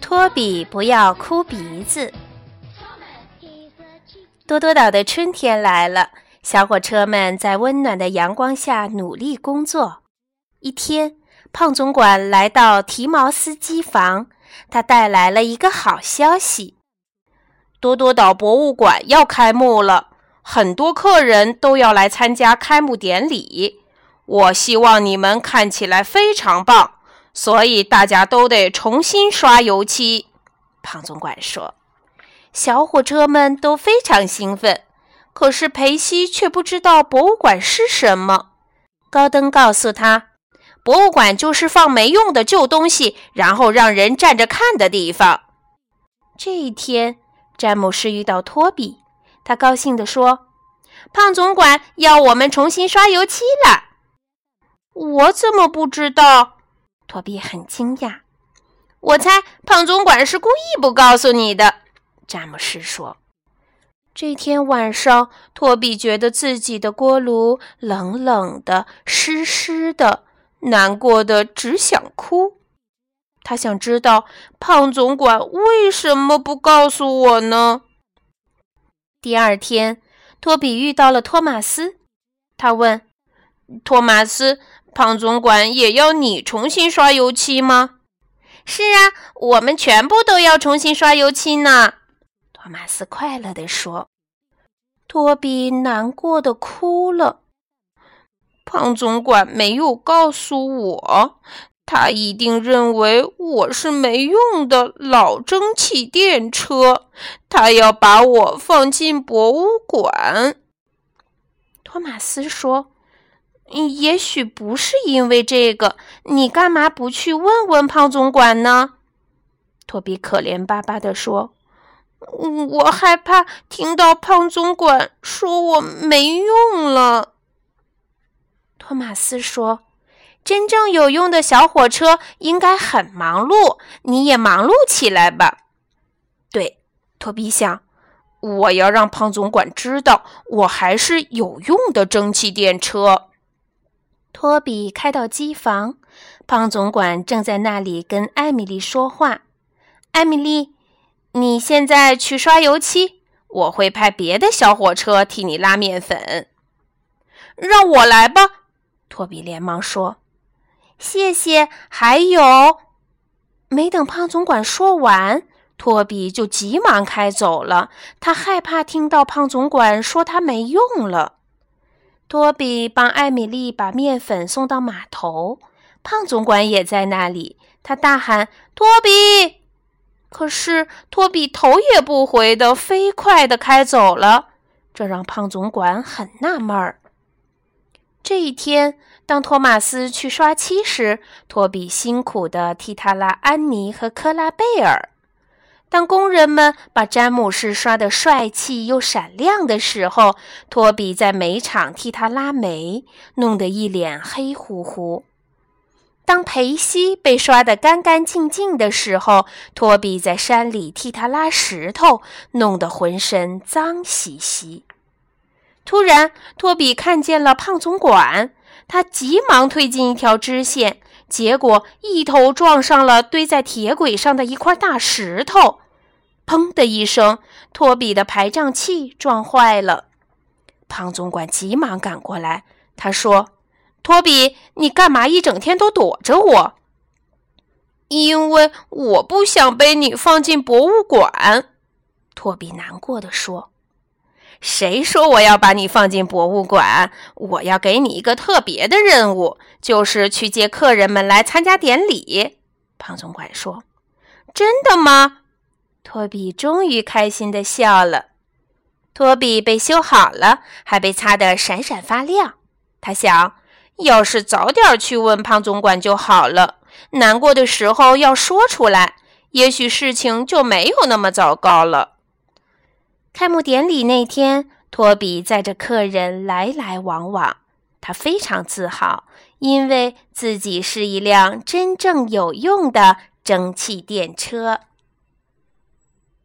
托比不要哭鼻子。多多岛的春天来了，小火车们在温暖的阳光下努力工作。一天，胖总管来到提毛斯机房，他带来了一个好消息：多多岛博物馆要开幕了，很多客人都要来参加开幕典礼。我希望你们看起来非常棒。所以大家都得重新刷油漆，胖总管说。小火车们都非常兴奋，可是裴西却不知道博物馆是什么。高登告诉他，博物馆就是放没用的旧东西，然后让人站着看的地方。这一天，詹姆士遇到托比，他高兴地说：“胖总管要我们重新刷油漆了。”我怎么不知道？托比很惊讶，我猜胖总管是故意不告诉你的。詹姆士说：“这天晚上，托比觉得自己的锅炉冷冷的、湿湿的，难过的只想哭。他想知道胖总管为什么不告诉我呢？”第二天，托比遇到了托马斯，他问托马斯。胖总管也要你重新刷油漆吗？是啊，我们全部都要重新刷油漆呢。托马斯快乐地说。托比难过的哭了。胖总管没有告诉我，他一定认为我是没用的老蒸汽电车，他要把我放进博物馆。托马斯说。也许不是因为这个，你干嘛不去问问胖总管呢？托比可怜巴巴地说：“我害怕听到胖总管说我没用了。”托马斯说：“真正有用的小火车应该很忙碌，你也忙碌起来吧。”对，托比想，我要让胖总管知道，我还是有用的蒸汽电车。托比开到机房，胖总管正在那里跟艾米丽说话。艾米丽，你现在去刷油漆，我会派别的小火车替你拉面粉。让我来吧，托比连忙说。谢谢。还有，没等胖总管说完，托比就急忙开走了。他害怕听到胖总管说他没用了。托比帮艾米丽把面粉送到码头，胖总管也在那里。他大喊：“托比！”可是托比头也不回的飞快的开走了，这让胖总管很纳闷儿。这一天，当托马斯去刷漆时，托比辛苦的替他拉安妮和克拉贝尔。当工人们把詹姆士刷得帅气又闪亮的时候，托比在煤场替他拉煤，弄得一脸黑乎乎。当裴西被刷得干干净净的时候，托比在山里替他拉石头，弄得浑身脏兮兮。突然，托比看见了胖总管，他急忙推进一条支线。结果一头撞上了堆在铁轨上的一块大石头，砰的一声，托比的排障器撞坏了。胖总管急忙赶过来，他说：“托比，你干嘛一整天都躲着我？”“因为我不想被你放进博物馆。”托比难过的说。谁说我要把你放进博物馆？我要给你一个特别的任务，就是去接客人们来参加典礼。胖总管说：“真的吗？”托比终于开心的笑了。托比被修好了，还被擦得闪闪发亮。他想，要是早点去问胖总管就好了。难过的时候要说出来，也许事情就没有那么糟糕了。开幕典礼那天，托比载着客人来来往往，他非常自豪，因为自己是一辆真正有用的蒸汽电车。